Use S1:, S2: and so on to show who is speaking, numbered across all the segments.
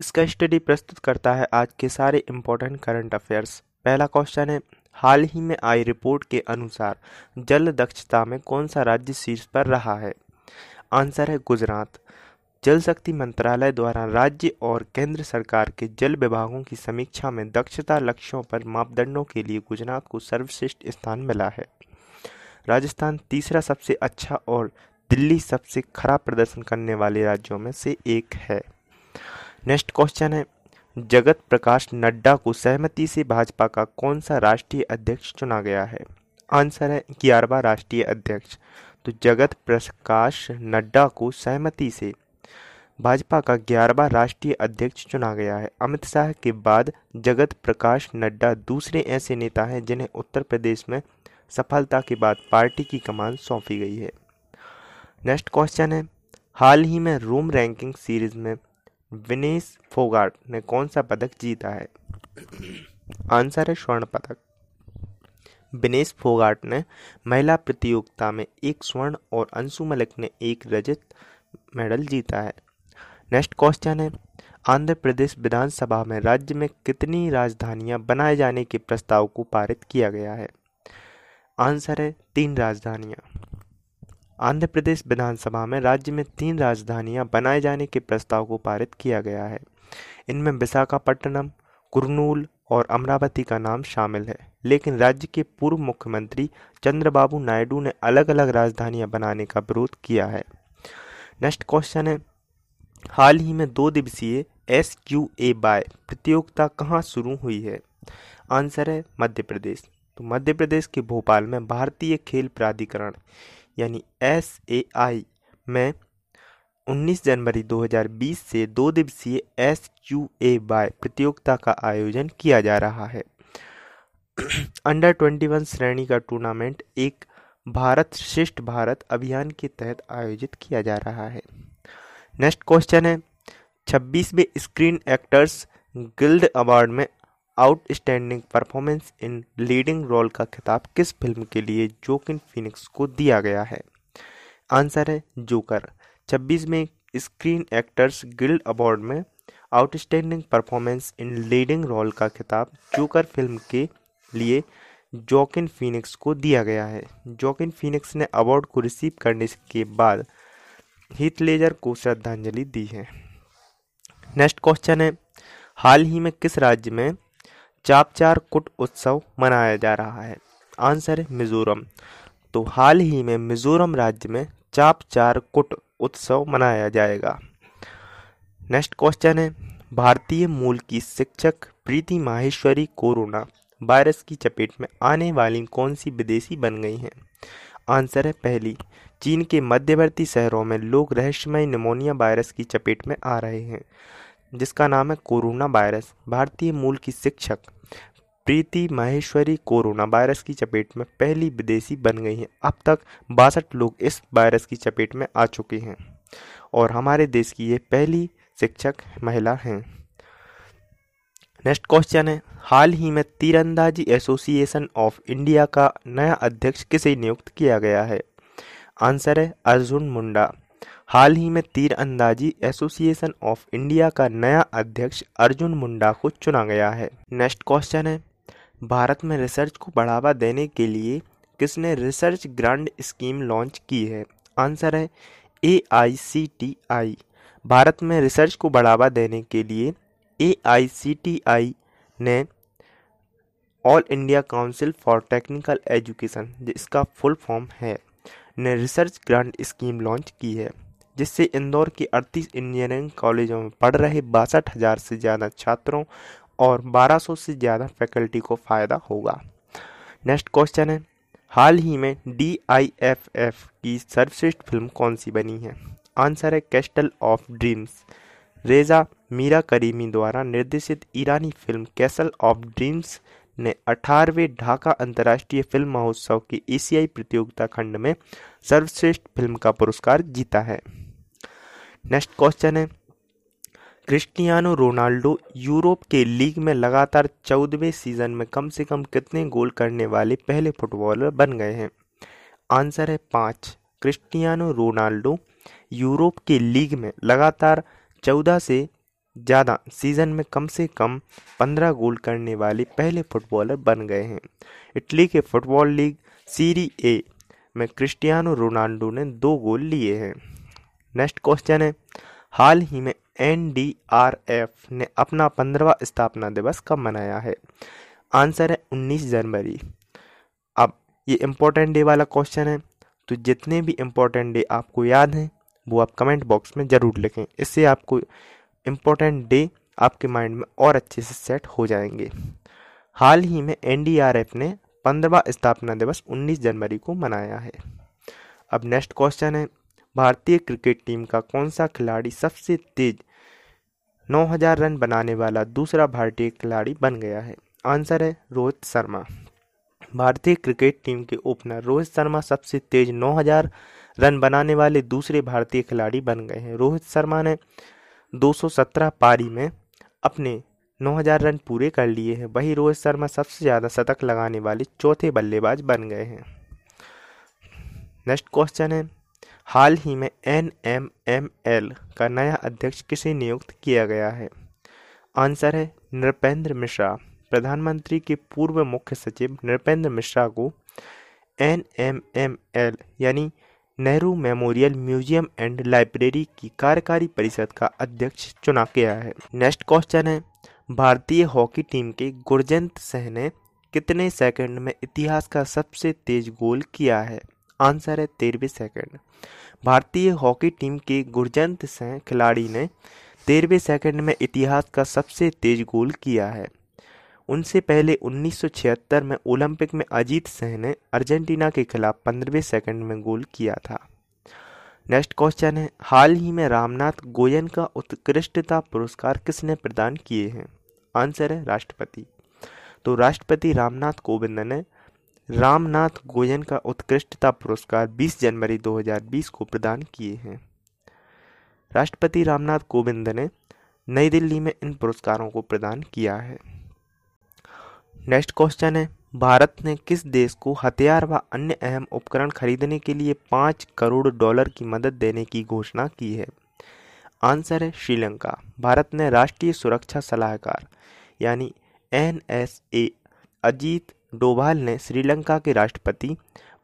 S1: इसका स्टडी प्रस्तुत करता है आज के सारे इम्पोर्टेंट करंट अफेयर्स पहला क्वेश्चन है, हाल ही में आई रिपोर्ट के अनुसार जल दक्षता में कौन सा राज्य शीर्ष पर रहा है? आंसर है गुजरात। जल शक्ति मंत्रालय द्वारा राज्य और केंद्र सरकार के जल विभागों की समीक्षा में दक्षता लक्ष्यों पर मापदंडों के लिए गुजरात को सर्वश्रेष्ठ स्थान मिला है। राजस्थान तीसरा सबसे अच्छा और दिल्ली सबसे खराब प्रदर्शन करने वाले राज्यों में से एक है। नेक्स्ट क्वेश्चन है, जगत प्रकाश नड्डा को सहमति से भाजपा का कौन सा राष्ट्रीय अध्यक्ष चुना गया है? आंसर है ग्यारहवा राष्ट्रीय अध्यक्ष। तो जगत प्रकाश नड्डा को सहमति से भाजपा का ग्यारहवा राष्ट्रीय अध्यक्ष चुना गया है। अमित शाह के बाद जगत प्रकाश नड्डा दूसरे ऐसे नेता हैं जिन्हें उत्तर प्रदेश में सफलता के बाद पार्टी की कमान सौंपी गई है। नेक्स्ट क्वेश्चन है, हाल ही में रूम रैंकिंग सीरीज़ में विनेश फोगाट ने कौन सा पदक जीता है? आंसर है स्वर्ण पदक। विनेश फोगाट ने महिला प्रतियोगिता में एक स्वर्ण और अंशु मलिक ने एक रजत मेडल जीता है। नेक्स्ट क्वेश्चन है, आंध्र प्रदेश विधानसभा में राज्य में कितनी राजधानियाँ बनाए जाने के प्रस्ताव को पारित किया गया है? आंसर है तीन राजधानियाँ। आंध्र प्रदेश विधानसभा में राज्य में तीन राजधानियाँ बनाए जाने के प्रस्ताव को पारित किया गया है। इनमें विशाखापट्टनम, कुरनूल और अमरावती का नाम शामिल है। लेकिन राज्य के पूर्व मुख्यमंत्री चंद्रबाबू नायडू ने अलग अलग राजधानियाँ बनाने का विरोध किया है। नेक्स्ट क्वेश्चन है, हाल ही में दो दिवसीय एस क्यू ए बाय प्रतियोगिता कहाँ शुरू हुई है? आंसर है मध्य प्रदेश। तो मध्य प्रदेश के भोपाल में भारतीय खेल प्राधिकरण यानी एस ए आई में 19 जनवरी 2020 से दो दिवसीय एस क्यू ए बाय प्रतियोगिता का आयोजन किया जा रहा है। अंडर 21 श्रेणी का टूर्नामेंट एक भारत, श्रेष्ठ भारत अभियान के तहत आयोजित किया जा रहा है। नेक्स्ट क्वेश्चन है। छब्बीसवें स्क्रीन एक्टर्स गिल्ड अवार्ड में outstanding performance in leading role का खिताब किस फ़िल्म के लिए जोकिन फिनिक्स को दिया गया है? आंसर है जोकर। छब्बीस में स्क्रीन एक्टर्स गिल्ड अवार्ड में outstanding performance in leading role का खिताब जोकर फ़िल्म के लिए जोकिन फिनिक्स को दिया गया है। जोकिन फिनिक्स ने अवार्ड को रिसीव करने के बाद हीथ लेजर को श्रद्धांजलि दी है। नेक्स्ट क्वेश्चन है, हाल ही में किस राज्य में चापचार कुट उत्सव मनाया जा रहा है। आंसर है मिजोरम। तो हाल ही में मिजोरम राज्य में चापचार कुट उत्सव मनाया जाएगा। नेक्स्ट क्वेश्चन है, भारतीय मूल की शिक्षक प्रीति माहेश्वरी कोरोना वायरस की चपेट में आने वाली कौन सी विदेशी बन गई हैं? आंसर है पहली, चीन के मध्यवर्ती शहरों में लोग रहस्यमय निमोनिया वायरस की चपेट में आ रहे हैं। जिसका नाम है कोरोना वायरस, भारतीय मूल की शिक्षक। प्रीति माहेश्वरी कोरोना वायरस की चपेट में पहली विदेशी बन गई हैं। अब तक बासठ लोग इस वायरस की चपेट में आ चुके हैं। और हमारे देश की ये पहली शिक्षक महिला हैं। नेक्स्ट क्वेश्चन है, हाल ही में तीरंदाजी एसोसिएशन ऑफ़ इंडिया का नया अध्यक्ष किसे नियुक्त किया गया है? आंसर है अर्जुन मुंडा। हाल ही में तीर अंदाजी एसोसिएशन ऑफ़ इंडिया का नया अध्यक्ष अर्जुन मुंडा को चुना गया है। नेक्स्ट क्वेश्चन है, भारत में रिसर्च को बढ़ावा देने के लिए किसने रिसर्च ग्रांड स्कीम लॉन्च की है? आंसर है ए आई सी टी आई भारत में रिसर्च को बढ़ावा देने के लिए ए आई सी टी आई ने all India council for technical education, जिसका फुल फॉर्म है, ने रिसर्च ग्रांट स्कीम लॉन्च की है। जिससे इंदौर के अड़तीस इंजीनियरिंग कॉलेजों में पढ़ रहे बासठ हज़ार से ज़्यादा छात्रों और 1200 से ज़्यादा फैकल्टी को फ़ायदा होगा। नेक्स्ट क्वेश्चन है, हाल ही में डी आई एफ़ एफ़ की सर्वश्रेष्ठ फ़िल्म कौन सी बनी है? आंसर है, कैस्टल ऑफ़ ड्रीम्स। रेजा मीरा करीमी द्वारा निर्देशित ईरानी फ़िल्म कैसल ऑफ़ ड्रीम्स ने अठारहवें ढाका अंतर्राष्ट्रीय फ़िल्म महोत्सव की एशियाई प्रतियोगिता खंड में सर्वश्रेष्ठ फ़िल्म का पुरस्कार जीता है। नेक्स्ट क्वेश्चन है। क्रिस्टियानो रोनाल्डो यूरोप के लीग में लगातार चौदहवें सीज़न में कम से कम कितने गोल करने वाले पहले फुटबॉलर बन गए हैं? आंसर है पाँच। क्रिस्टियानो रोनाल्डो यूरोप के लीग में लगातार चौदह से ज़्यादा सीज़न में कम से कम पंद्रह गोल करने वाले पहले फुटबॉलर बन गए हैं। इटली के फुटबॉल लीग सीरी ए में क्रिस्टियानो रोनाल्डो ने दो गोल लिए हैं। नेक्स्ट क्वेश्चन है। हाल ही में एनडीआरएफ ने अपना पंद्रवा स्थापना दिवस कब मनाया है? आंसर है 19 जनवरी। अब ये इम्पोर्टेंट डे वाला क्वेश्चन है तो जितने भी इम्पोर्टेंट डे आपको याद हैं, वो आप कमेंट बॉक्स में ज़रूर लिखें। इससे आपको इम्पोर्टेंट डे आपके माइंड में और अच्छे से सेट हो जाएँगे। हाल ही में एनडीआरएफ ने पंद्रवा स्थापना दिवस 19 जनवरी को मनाया है। अब नेक्स्ट क्वेश्चन है भारतीय क्रिकेट टीम का कौन सा खिलाड़ी सबसे तेज 9000 रन बनाने वाला दूसरा भारतीय खिलाड़ी बन गया है? आंसर है रोहित शर्मा। भारतीय क्रिकेट टीम के ओपनर रोहित शर्मा सबसे तेज 9000 रन बनाने वाले दूसरे भारतीय खिलाड़ी बन गए हैं। रोहित शर्मा ने 217 पारी में अपने 9000 रन पूरे कर लिए हैं। वही रोहित शर्मा सबसे ज़्यादा शतक लगाने वाले चौथे बल्लेबाज बन गए हैं। नेक्स्ट क्वेश्चन है हाल ही में एन एम एम एल का नया अध्यक्ष किसे नियुक्त किया गया है? आंसर है नृपेंद्र मिश्रा। प्रधानमंत्री के पूर्व मुख्य सचिव नृपेंद्र मिश्रा को एन एम एम एल यानी Nehru memorial museum and library की कार्यकारी परिषद का अध्यक्ष चुना गया है। नेक्स्ट क्वेश्चन है, भारतीय हॉकी टीम के गुरजंत सिंह ने कितने सेकंड में इतिहास का सबसे तेज गोल किया है? आंसर है तेरहवें सेकंड। भारतीय हॉकी टीम के गुरजंत सिंह खिलाड़ी ने तेरहवें सेकंड में इतिहास का सबसे तेज गोल किया है। उनसे पहले 1976 में ओलंपिक में अजीत सिंह ने अर्जेंटीना के खिलाफ पंद्रहवें सेकंड में गोल किया था। नेक्स्ट क्वेश्चन है, हाल ही में रामनाथ गोयन का उत्कृष्टता पुरस्कार किसने प्रदान किए हैं? आंसर है राष्ट्रपति। तो राष्ट्रपति रामनाथ कोविंद ने रामनाथ गोयन का उत्कृष्टता पुरस्कार 20 जनवरी 2020 को प्रदान किए हैं। राष्ट्रपति रामनाथ कोविंद ने नई दिल्ली में इन पुरस्कारों को प्रदान किया है। नेक्स्ट क्वेश्चन है, भारत ने किस देश को हथियार व अन्य अहम उपकरण खरीदने के लिए पाँच करोड़ डॉलर की मदद देने की घोषणा की है? आंसर है श्रीलंका। भारत ने राष्ट्रीय सुरक्षा सलाहकार यानी N S A Ajit Doval ने श्रीलंका के राष्ट्रपति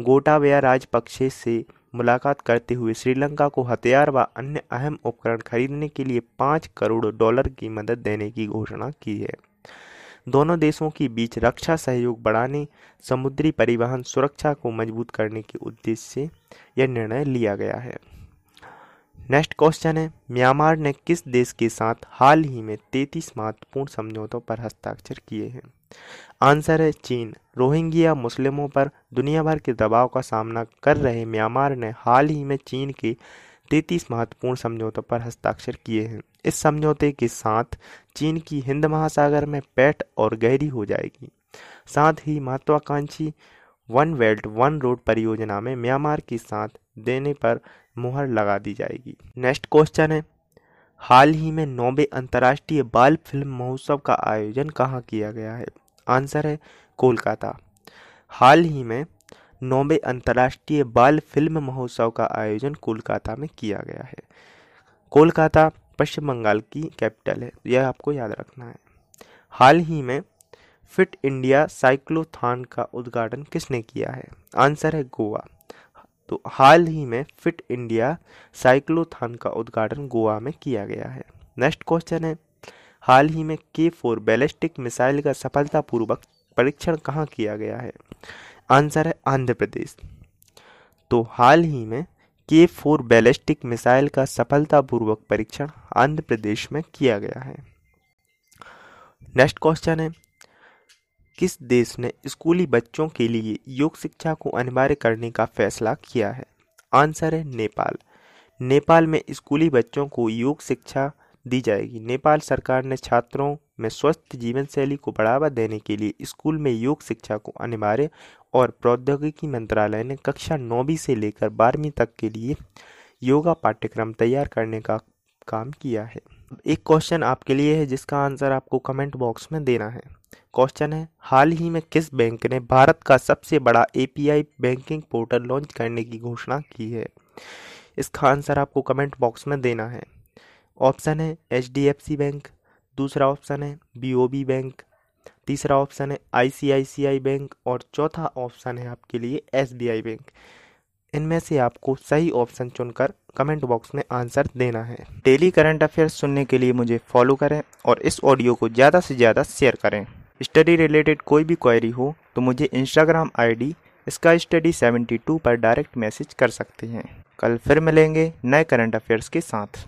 S1: गोटाबया राजपक्षे से मुलाकात करते हुए श्रीलंका को हथियार व अन्य अहम उपकरण खरीदने के लिए पाँच करोड़ डॉलर की मदद देने की घोषणा की है। दोनों देशों के बीच रक्षा सहयोग बढ़ाने, समुद्री परिवहन सुरक्षा को मज़बूत करने के उद्देश्य से यह निर्णय लिया गया है। नेक्स्ट क्वेश्चन है, म्यांमार ने किस देश के साथ हाल ही में 33 महत्वपूर्ण समझौतों पर हस्ताक्षर किए हैं? आंसर है चीन। रोहिंग्या मुस्लिमों पर दुनिया भर के दबाव का सामना कर रहे म्यांमार ने हाल ही में चीन के तैतीस महत्वपूर्ण समझौतों पर हस्ताक्षर किए हैं। इस समझौते के साथ चीन की हिंद महासागर में पैठ और गहरी हो जाएगी। साथ ही महत्वाकांक्षी वन बेल्ट, वन रोड परियोजना में म्यांमार के साथ देने पर मुहर लगा दी जाएगी। नेक्स्ट क्वेश्चन है, हाल ही में नौवे अंतर्राष्ट्रीय बाल फ़िल्म महोत्सव का आयोजन कहाँ किया गया है? आंसर है कोलकाता। हाल ही में नौवे अंतर्राष्ट्रीय बाल फ़िल्म महोत्सव का आयोजन कोलकाता में किया गया है। कोलकाता, पश्चिम बंगाल की कैपिटल है, यह आपको याद रखना है। हाल ही में फिट इंडिया साइक्लोथान का उद्घाटन किसने किया है? आंसर है गोवा। तो हाल ही में फिट इंडिया साइक्लोथान का उद्घाटन गोवा में किया गया है। नेक्स्ट क्वेश्चन है, हाल ही में के फोर बैलिस्टिक मिसाइल का सफलतापूर्वक परीक्षण कहाँ किया गया है? आंसर है आंध्र प्रदेश। तो हाल ही में के फोर बैलिस्टिक मिसाइल का सफलतापूर्वक परीक्षण आंध्र प्रदेश में किया गया है। नेक्स्ट क्वेश्चन है किस देश ने स्कूली बच्चों के लिए योग शिक्षा को अनिवार्य करने का फैसला किया है? आंसर है नेपाल। नेपाल में स्कूली बच्चों को योग शिक्षा दी जाएगी। नेपाल सरकार ने छात्रों में स्वस्थ जीवन शैली को बढ़ावा देने के लिए स्कूल में योग शिक्षा को अनिवार्य और प्रौद्योगिकी मंत्रालय ने कक्षा नौवीं से लेकर बारहवीं तक के लिए योगा पाठ्यक्रम तैयार करने का काम किया है। एक क्वेश्चन आपके लिए है, जिसका आंसर आपको कमेंट बॉक्स में देना है। क्वेश्चन है, हाल ही में किस बैंक ने भारत का सबसे बड़ा एपीआई बैंकिंग पोर्टल लॉन्च करने की घोषणा की है? इसका आंसर आपको कमेंट बॉक्स में देना है। ऑप्शन है H D F C bank दूसरा ऑप्शन है बी ओ बी बैंक तीसरा ऑप्शन है I C I C I bank और चौथा ऑप्शन है आपके लिए एस बी आई बैंक इनमें से आपको सही ऑप्शन चुनकर कमेंट बॉक्स में आंसर देना है। डेली करंट अफेयर्स सुनने के लिए मुझे फॉलो करें और इस ऑडियो को ज़्यादा से ज़्यादा शेयर करें। स्टडी रिलेटेड कोई भी क्वेरी हो तो मुझे इंस्टाग्राम आईडी इसका स्टडी 72 पर डायरेक्ट मैसेज कर सकते हैं। कल फिर मिलेंगे नए करंट अफेयर्स के साथ।